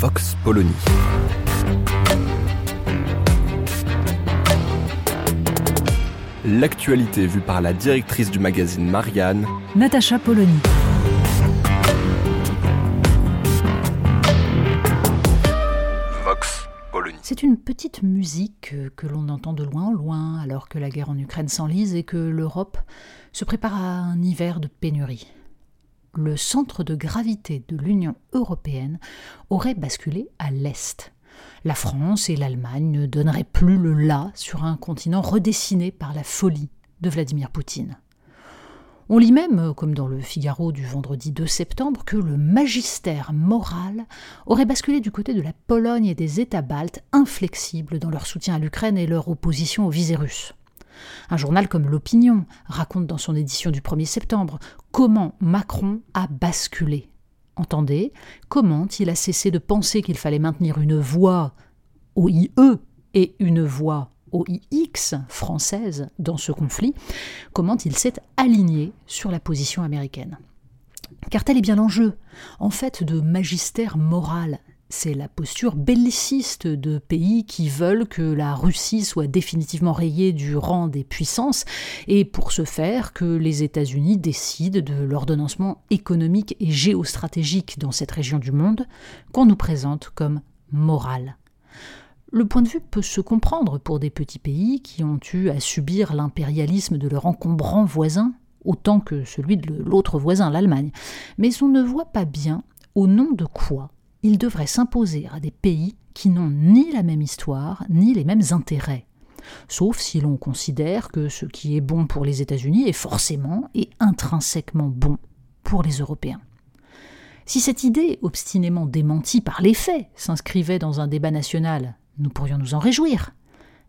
Vox Polony. L'actualité vue par la directrice du magazine Marianne, Natacha Polony. Vox Polony. C'est une petite musique euh, que l'on entend de loin en loin alors que la guerre en Ukraine s'enlise et que l'Europe se prépare à un hiver de pénurie. Le centre de gravité de l'Union européenne aurait basculé à l'Est. La France et l'Allemagne ne donneraient plus le là sur un continent redessiné par la folie de Vladimir Poutine. On lit même, comme dans le Figaro du vendredi 2 septembre, que le magistère moral aurait basculé du côté de la Pologne et des États baltes, inflexibles dans leur soutien à l'Ukraine et leur opposition au russe. Un journal comme L'Opinion raconte dans son édition du 1er septembre comment Macron a basculé. Entendez, comment il a cessé de penser qu'il fallait maintenir une voix OIE et une voix OIX française dans ce conflit, comment il s'est aligné sur la position américaine. Car tel est bien l'enjeu, en fait, de magistère moral. C'est la posture belliciste de pays qui veulent que la Russie soit définitivement rayée du rang des puissances, et pour ce faire que les États-Unis décident de l'ordonnancement économique et géostratégique dans cette région du monde, qu'on nous présente comme moral. Le point de vue peut se comprendre pour des petits pays qui ont eu à subir l'impérialisme de leur encombrant voisin, autant que celui de l'autre voisin, l'Allemagne. Mais on ne voit pas bien au nom de quoi il devrait s'imposer à des pays qui n'ont ni la même histoire, ni les mêmes intérêts. Sauf si l'on considère que ce qui est bon pour les États-Unis est forcément et intrinsèquement bon pour les Européens. Si cette idée, obstinément démentie par les faits, s'inscrivait dans un débat national nous pourrions nous en réjouir.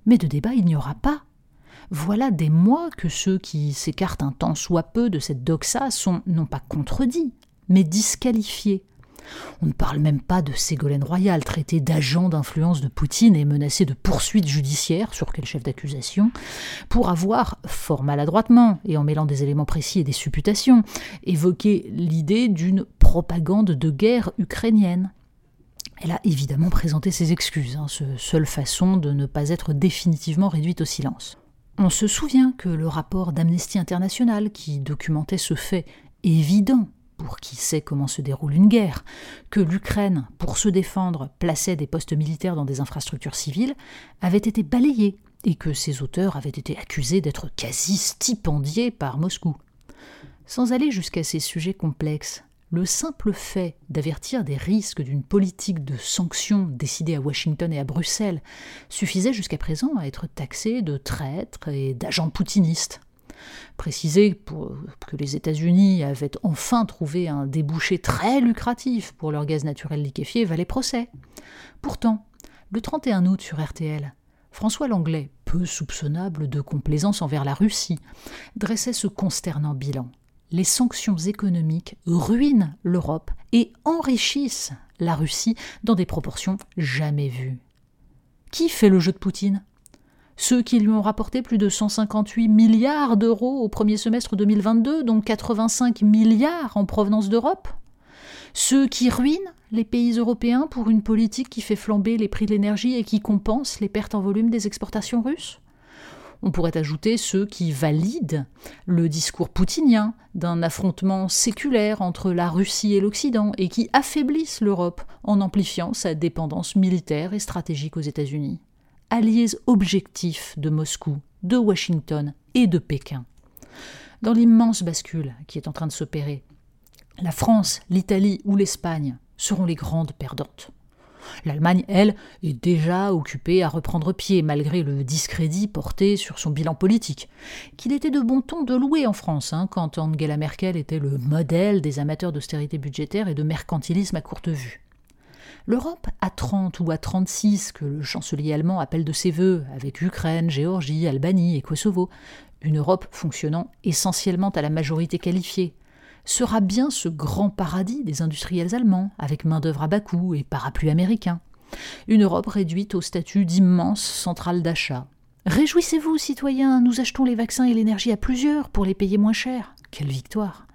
Mais de débat, il n'y aura pas. Voilà des mois que ceux qui s'écartent un temps soit peu de cette doxa sont non pas contredits, mais disqualifiés. On ne parle même pas de Ségolène Royal, traité d'agent d'influence de Poutine et menacé de poursuites judiciaires, sur quel chef d'accusation, pour avoir, fort maladroitement, et en mêlant des éléments précis et des supputations, évoqué l'idée d'une propagande de guerre ukrainienne. Elle a évidemment présenté ses excuses, hein, seule façon de ne pas être définitivement réduite au silence. On se souvient que le rapport d'Amnesty International, qui documentait ce fait évident pour qui sait comment se déroule une guerre, que l'Ukraine, pour se défendre, plaçait des postes militaires dans des infrastructures civiles, avait été balayé et que ses auteurs avaient été accusés d'être quasi stipendiés par Moscou. Sans aller jusqu'à ces sujets complexes, le simple fait d'avertir des risques d'une politique de sanctions décidée à Washington et à Bruxelles suffisait jusqu'à présent à être taxé de traître et d'agent poutiniste. Préciser que les États-Unis avaient enfin trouvé un débouché très lucratif pour leur gaz naturel liquéfié valait procès. Pourtant, le 31 août sur RTL, François Langlais, peu soupçonnable de complaisance envers la Russie, dressait ce consternant bilan les sanctions économiques ruinent l'Europe et enrichissent la Russie dans des proportions jamais vues. Qui fait le jeu de Poutine? Ceux qui lui ont rapporté plus de 158 milliards d'euros au premier semestre 2022, dont 85 milliards en provenance d'Europe Ceux qui ruinent les pays européens pour une politique qui fait flamber les prix de l'énergie et qui compense les pertes en volume des exportations russes on pourrait ajouter ceux qui valident le discours poutinien d'un affrontement séculaire entre la Russie et l'Occident et qui affaiblissent l'Europe en amplifiant sa dépendance militaire et stratégique aux États-Unis. Alliés objectifs de Moscou, de Washington et de Pékin. Dans l'immense bascule qui est en train de s'opérer, la France, l'Italie ou l'Espagne seront les grandes perdantes. L'Allemagne, elle, est déjà occupée à reprendre pied, malgré le discrédit porté sur son bilan politique, qu'il était de bon ton de louer en France, hein, quand Angela Merkel était le modèle des amateurs d'austérité budgétaire et de mercantilisme à courte vue. L'Europe à 30 ou à 36, que le chancelier allemand appelle de ses voeux, avec Ukraine, Géorgie, Albanie et Kosovo, une Europe fonctionnant essentiellement à la majorité qualifiée, sera bien ce grand paradis des industriels allemands, avec main-d'œuvre à bas coût et parapluie américain. Une Europe réduite au statut d'immense centrale d'achat. Réjouissez-vous, citoyens, nous achetons les vaccins et l'énergie à plusieurs pour les payer moins cher. Quelle victoire!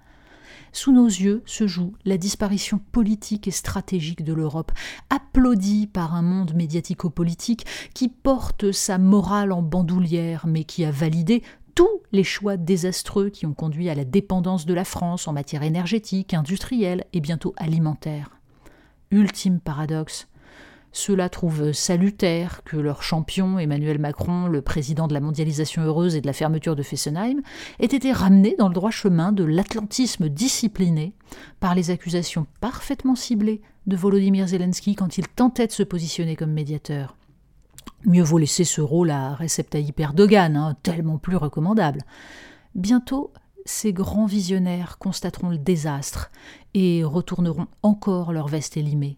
Sous nos yeux se joue la disparition politique et stratégique de l'Europe, applaudie par un monde médiatico-politique qui porte sa morale en bandoulière, mais qui a validé tous les choix désastreux qui ont conduit à la dépendance de la France en matière énergétique, industrielle et bientôt alimentaire. Ultime paradoxe, cela trouve salutaire que leur champion, Emmanuel Macron, le président de la mondialisation heureuse et de la fermeture de Fessenheim, ait été ramené dans le droit chemin de l'atlantisme discipliné par les accusations parfaitement ciblées de Volodymyr Zelensky quand il tentait de se positionner comme médiateur. Mieux vaut laisser ce rôle à Recep Tayyip Erdogan, hein, tellement plus recommandable. Bientôt, ces grands visionnaires constateront le désastre et retourneront encore leur veste élimée.